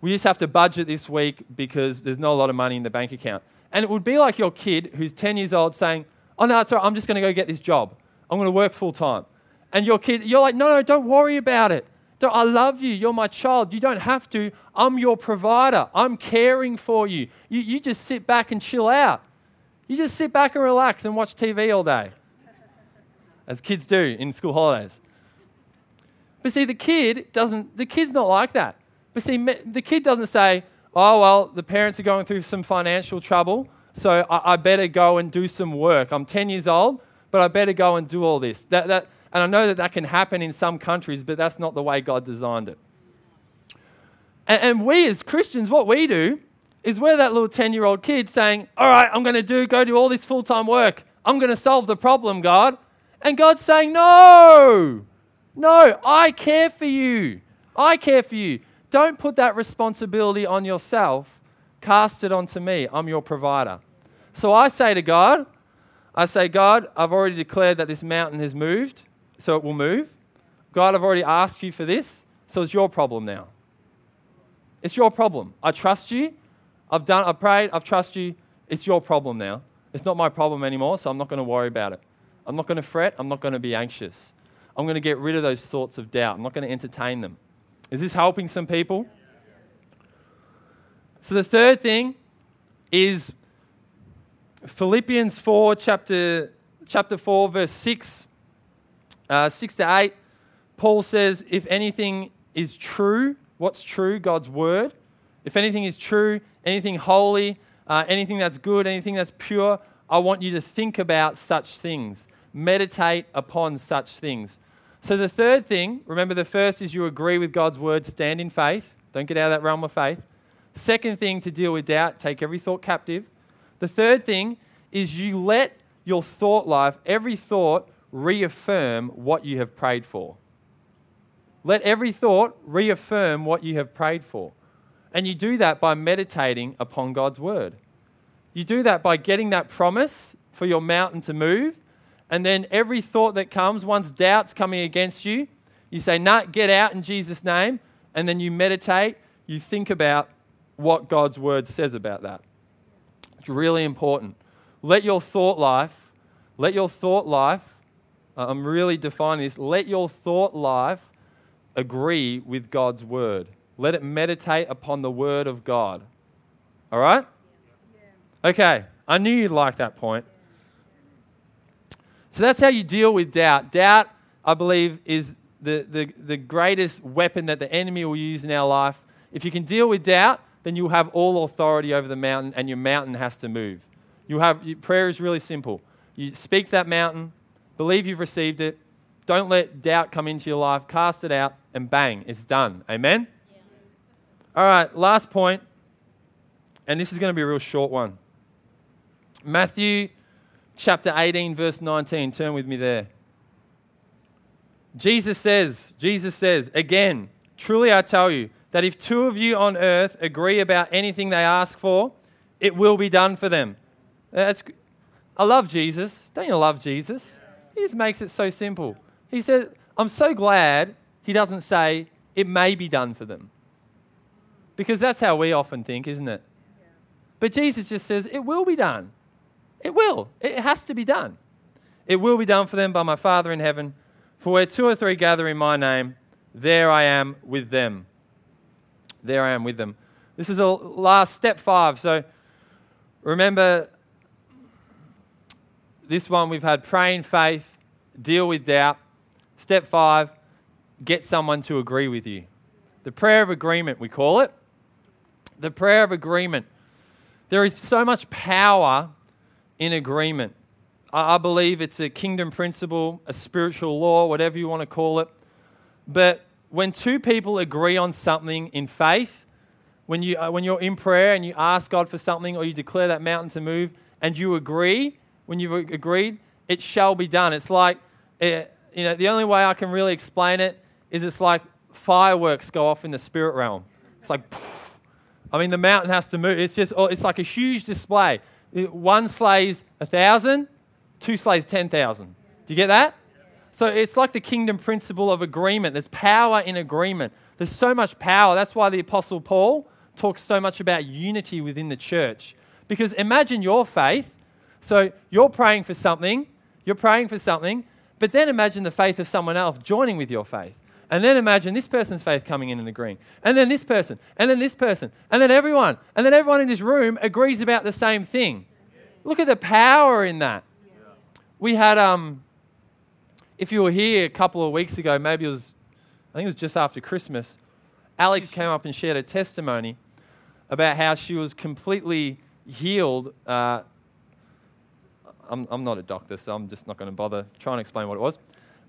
we just have to budget this week because there's not a lot of money in the bank account. And it would be like your kid who's 10 years old saying, Oh, no, it's. I'm just going to go get this job. I'm going to work full time. And your kid, you're like, No, no, don't worry about it. I love you. You're my child. You don't have to. I'm your provider. I'm caring for you. you. You just sit back and chill out. You just sit back and relax and watch TV all day, as kids do in school holidays. But see, the kid doesn't, the kid's not like that. But see, the kid doesn't say, oh, well, the parents are going through some financial trouble, so I, I better go and do some work. I'm 10 years old, but I better go and do all this. That, that, and I know that that can happen in some countries, but that's not the way God designed it. And, and we as Christians, what we do is we're that little 10 year old kid saying, All right, I'm going to do, go do all this full time work. I'm going to solve the problem, God. And God's saying, No, no, I care for you. I care for you. Don't put that responsibility on yourself. Cast it onto me. I'm your provider. So I say to God, I say, God, I've already declared that this mountain has moved, so it will move. God, I've already asked you for this, so it's your problem now. It's your problem. I trust you. I've done, I've prayed, I've trusted you. It's your problem now. It's not my problem anymore, so I'm not going to worry about it. I'm not going to fret. I'm not going to be anxious. I'm going to get rid of those thoughts of doubt. I'm not going to entertain them. Is this helping some people? So the third thing is Philippians 4, chapter, chapter 4, verse 6, uh, 6 to 8. Paul says, If anything is true, what's true, God's word. If anything is true, anything holy, uh, anything that's good, anything that's pure, I want you to think about such things. Meditate upon such things. So, the third thing, remember the first is you agree with God's word, stand in faith. Don't get out of that realm of faith. Second thing to deal with doubt, take every thought captive. The third thing is you let your thought life, every thought, reaffirm what you have prayed for. Let every thought reaffirm what you have prayed for. And you do that by meditating upon God's word. You do that by getting that promise for your mountain to move. And then every thought that comes, once doubt's coming against you, you say, Nah, get out in Jesus' name. And then you meditate, you think about what God's word says about that. It's really important. Let your thought life, let your thought life, uh, I'm really defining this, let your thought life agree with God's word. Let it meditate upon the word of God. All right? Okay, I knew you'd like that point. So that's how you deal with doubt. Doubt, I believe, is the, the, the greatest weapon that the enemy will use in our life. If you can deal with doubt, then you'll have all authority over the mountain, and your mountain has to move. You have prayer is really simple. You speak to that mountain, believe you've received it. Don't let doubt come into your life. Cast it out, and bang, it's done. Amen. Yeah. All right, last point, and this is going to be a real short one. Matthew chapter 18, verse 19. Turn with me there. Jesus says, Jesus says, again, truly I tell you, that if two of you on earth agree about anything they ask for, it will be done for them. That's, I love Jesus. Don't you love Jesus? He just makes it so simple. He says, I'm so glad he doesn't say, it may be done for them. Because that's how we often think, isn't it? But Jesus just says, it will be done. It will. It has to be done. It will be done for them by my Father in heaven. For where two or three gather in my name, there I am with them there I am with them. This is a last step five. So remember this one we've had praying faith, deal with doubt. Step five, get someone to agree with you. The prayer of agreement, we call it. The prayer of agreement. There is so much power in agreement. I believe it's a kingdom principle, a spiritual law, whatever you want to call it. But when two people agree on something in faith, when, you, uh, when you're in prayer and you ask God for something or you declare that mountain to move and you agree, when you've agreed, it shall be done. It's like, uh, you know, the only way I can really explain it is it's like fireworks go off in the spirit realm. It's like, I mean, the mountain has to move. It's just, oh, it's like a huge display. Uh, one slays a thousand, two slays 10,000. Do you get that? So it's like the kingdom principle of agreement. There's power in agreement. There's so much power. That's why the Apostle Paul talks so much about unity within the church. Because imagine your faith. So you're praying for something, you're praying for something, but then imagine the faith of someone else joining with your faith. And then imagine this person's faith coming in and agreeing. And then this person. And then this person. And then everyone. And then everyone in this room agrees about the same thing. Look at the power in that. We had um, if you were here a couple of weeks ago, maybe it was, I think it was just after Christmas, Alex came up and shared a testimony about how she was completely healed. Uh, I'm, I'm not a doctor, so I'm just not going to bother trying to explain what it was.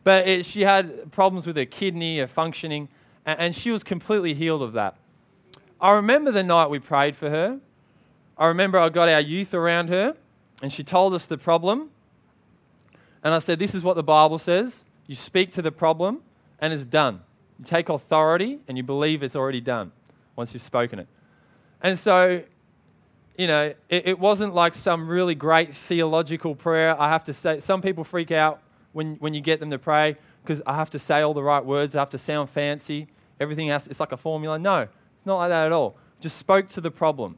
But it, she had problems with her kidney, her functioning, and, and she was completely healed of that. I remember the night we prayed for her. I remember I got our youth around her, and she told us the problem. And I said, This is what the Bible says. You speak to the problem, and it's done. You take authority, and you believe it's already done once you've spoken it. And so, you know, it, it wasn't like some really great theological prayer. I have to say, some people freak out when, when you get them to pray because I have to say all the right words, I have to sound fancy, everything else, it's like a formula. No, it's not like that at all. Just spoke to the problem.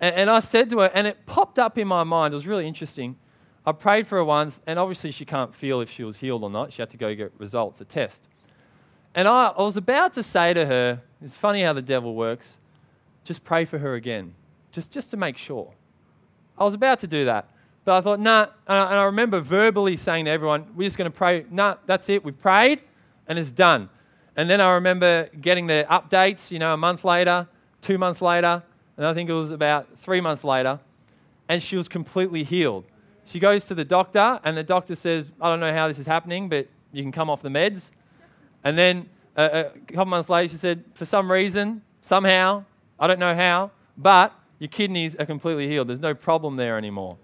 And, and I said to her, and it popped up in my mind, it was really interesting. I prayed for her once, and obviously she can't feel if she was healed or not. She had to go get results, a test. And I, I was about to say to her, it's funny how the devil works, just pray for her again, just, just to make sure. I was about to do that. But I thought, nah, and I, remember verbally saying to everyone, we're just going to pray, nah, that's it, we've prayed, and it's done. And then I remember getting the updates, you know, a month later, two months later, and I think it was about three months later, and she was completely healed. She goes to the doctor, and the doctor says, I don't know how this is happening, but you can come off the meds. And then uh, a couple months later, she said, For some reason, somehow, I don't know how, but your kidneys are completely healed. There's no problem there anymore.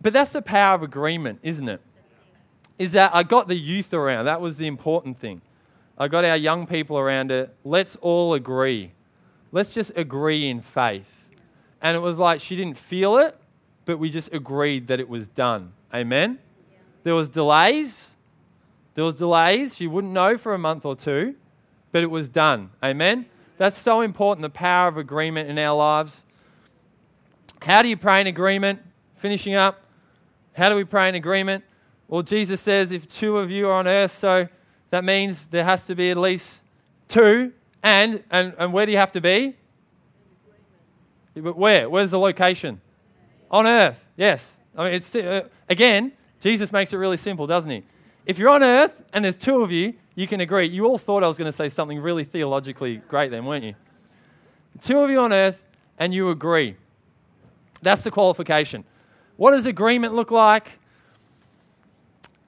But that's the power of agreement, isn't it? Is that I got the youth around. That was the important thing. I got our young people around it. Let's all agree. Let's just agree in faith. And it was like she didn't feel it, but we just agreed that it was done. Amen? There was delays. There was delays. She wouldn't know for a month or two, but it was done. Amen? That's so important, the power of agreement in our lives. How do you pray in agreement? Finishing up. How do we pray in agreement? Well, Jesus says if two of you are on earth, so that means there has to be at least two. And, and, and where do you have to be? But where? Where's the location? On earth, yes. I mean, it's, uh, again, Jesus makes it really simple, doesn't he? If you're on earth and there's two of you, you can agree. You all thought I was going to say something really theologically great then, weren't you? Two of you on earth and you agree. That's the qualification. What does agreement look like?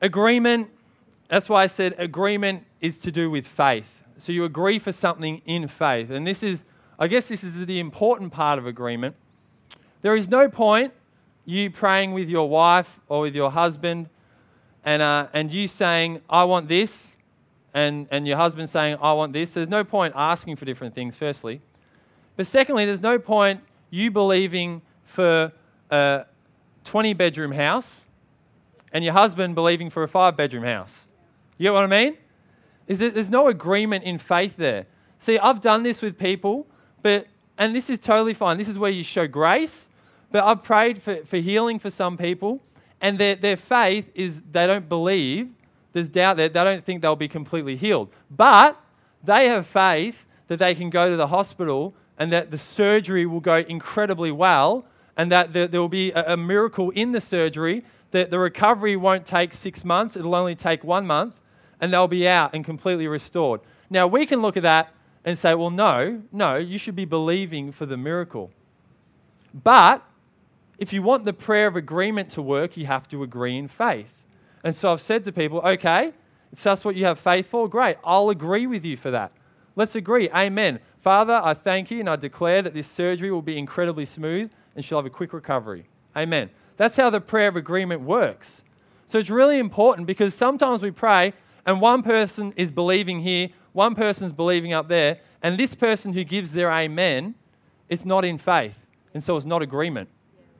Agreement, that's why I said agreement is to do with faith. So you agree for something in faith. And this is, I guess, this is the important part of agreement. There is no point you praying with your wife or with your husband and, uh, and you saying, I want this, and, and your husband saying, I want this, there's no point asking for different things, firstly. But secondly, there's no point you believing for a 20 bedroom house and your husband believing for a five bedroom house. You get what I mean? Is that there's no agreement in faith there. See, I've done this with people, but and this is totally fine. This is where you show grace. But I've prayed for, for healing for some people, and their, their faith is they don't believe there's doubt there. They don't think they'll be completely healed. But they have faith that they can go to the hospital and that the surgery will go incredibly well and that there, will be a, miracle in the surgery, that the recovery won't take six months, it'll only take one month, and they'll be out and completely restored. Now, we can look at that and say, well, no, no, you should be believing for the miracle. But if you want the prayer of agreement to work, you have to agree in faith. And so I've said to people, okay, if that's what you have faith for, great. I'll agree with you for that. Let's agree. Amen. Father, I thank you and I declare that this surgery will be incredibly smooth and she'll have a quick recovery. Amen. That's how the prayer of agreement works. So it's really important because sometimes we pray and one person is believing here, one person's believing up there, and this person who gives their amen, it's not in faith. And so it's not agreement.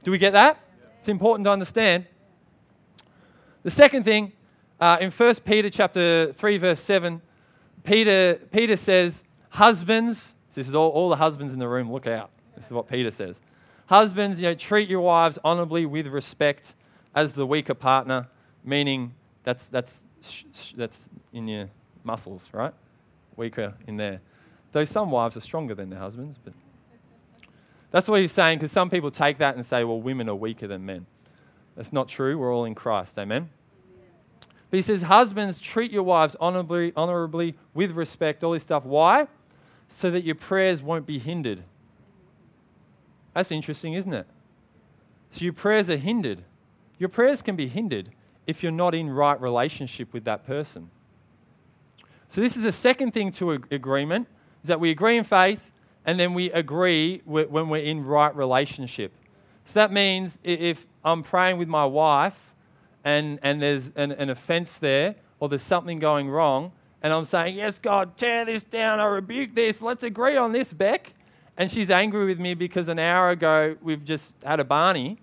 Do we get that? It's important to understand. The second thing, uh, in 1 Peter chapter 3, verse 7, Peter, Peter says, Husbands, this is all, all the husbands in the room, look out. This is what Peter says. Husbands, you know, treat your wives honorably with respect as the weaker partner, meaning that's, that's, that's in your muscles, right? Weaker in there. Though some wives are stronger than their husbands, but that's what he's saying because some people take that and say, well, women are weaker than men. That's not true. We're all in Christ. Amen. But he says, Husbands, treat your wives honorably, honorably, with respect, all this stuff. Why? So that your prayers won't be hindered. That's interesting, isn't it? So your prayers are hindered. Your prayers can be hindered if you're not in right relationship with that person. So this is the second thing to agreement, is that we agree in faith and then we agree when we're in right relationship. So that means if I'm praying with my wife and, and there's an, an offense there or there's something going wrong, and I'm saying, Yes, God, tear this down, I rebuke this, let's agree on this, Beck. And she's angry with me because an hour ago we've just had a Barney.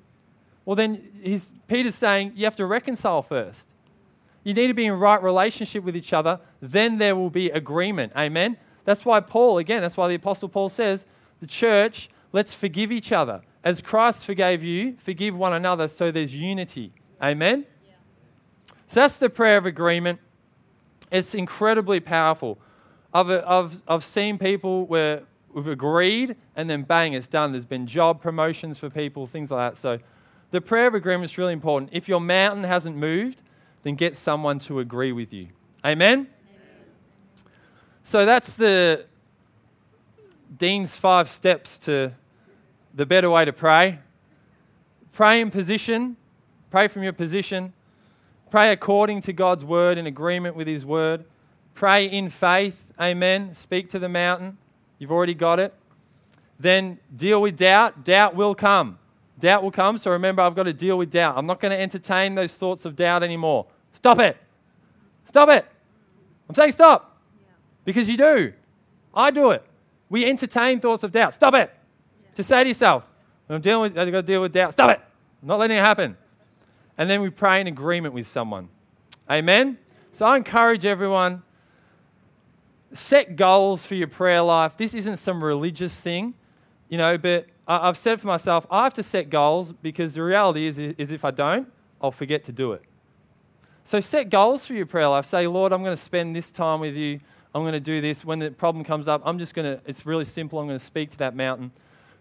Well, then he's, Peter's saying you have to reconcile first. You need to be in right relationship with each other, then there will be agreement. Amen? That's why Paul, again, that's why the Apostle Paul says, the church, let's forgive each other. As Christ forgave you, forgive one another so there's unity. Amen? Yeah. So that's the prayer of agreement. It's incredibly powerful. I've, I've, I've seen people where we've agreed and then bang, it's done. There's been job promotions for people, things like that. So the prayer of agreement is really important. If your mountain hasn't moved, then get someone to agree with you. Amen? So that's the Dean's five steps to the better way to pray. Pray in position, pray from your position, pray according to God's word, in agreement with His word, pray in faith, amen. Speak to the mountain, you've already got it. Then deal with doubt, doubt will come. Doubt will come, so remember, I've got to deal with doubt. I'm not going to entertain those thoughts of doubt anymore. Stop it. Stop it. I'm saying stop. Because you do. I do it. We entertain thoughts of doubt. Stop it. Just say to yourself, I'm dealing with, I've got to deal with doubt. Stop it. I'm not letting it happen. And then we pray in agreement with someone. Amen? So I encourage everyone set goals for your prayer life. This isn't some religious thing, you know, but I've said for myself, I have to set goals because the reality is, is if I don't, I'll forget to do it. So set goals for your prayer life. Say, Lord, I'm going to spend this time with you. I'm going to do this. When the problem comes up, I'm just going to, it's really simple. I'm going to speak to that mountain.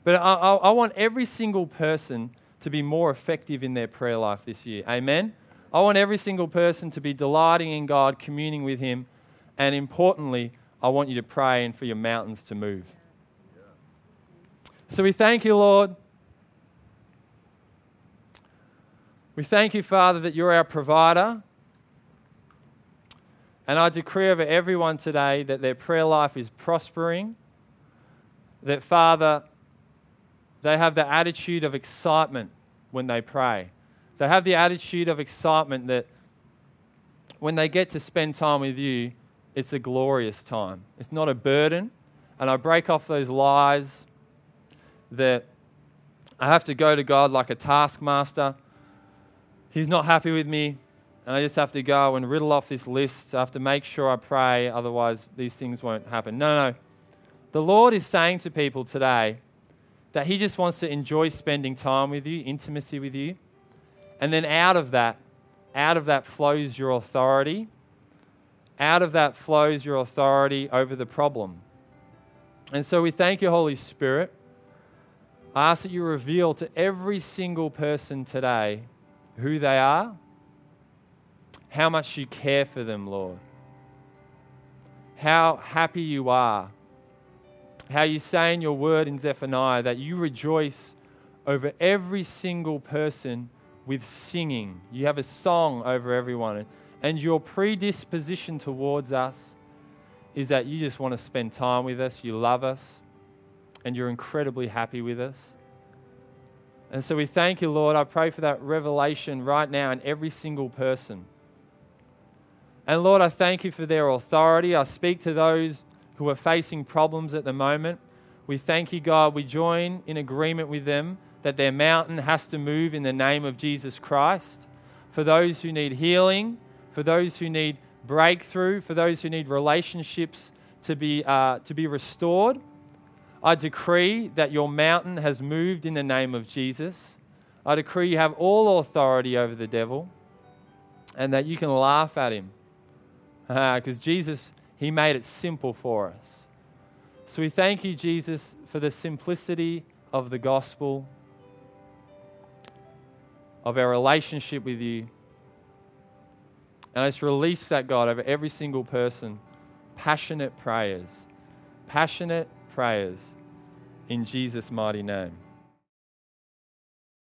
But I, I, I want every single person to be more effective in their prayer life this year. Amen? I want every single person to be delighting in God, communing with Him, and importantly, I want you to pray and for your mountains to move. So we thank you, Lord. We thank you, Father, that you're our provider. And I decree over everyone today that their prayer life is prospering, that, Father, they have the attitude of excitement when they pray. They have the attitude of excitement that when they get to spend time with you, it's a glorious time. It's not a burden. And I break off those lies that I have to go to God like a taskmaster. He's not happy with me and I just have to go and riddle off this list. I have to make sure I pray, otherwise, these things won't happen. No, no. The Lord is saying to people today that He just wants to enjoy spending time with you, intimacy with you. And then out of that, out of that flows your authority. Out of that flows your authority over the problem. And so we thank you, Holy Spirit. I ask that you reveal to every single person today who they are how much you care for them, Lord. How happy you are. How you say in your word in Zephaniah that you rejoice over every single person with singing. You have a song over everyone. And your predisposition towards us is that you just want to spend time with us, you love us, and you're incredibly happy with us. And so we thank you, Lord. I pray for that revelation right now in every single person. And Lord, I thank you for their authority. I speak to those who are facing problems at the moment. We thank you, God. We join in agreement with them that their mountain has to move in the name of Jesus Christ. For those who need healing, for those who need breakthrough, for those who need relationships to be, uh, to be restored, I decree that your mountain has moved in the name of Jesus. I decree you have all authority over the devil and that you can laugh at him because Jesus, He made it simple for us. So we thank you, Jesus, for the simplicity of the gospel, of our relationship with you. And I just release that, God, over every single person. Passionate prayers. Passionate prayers in Jesus' mighty name.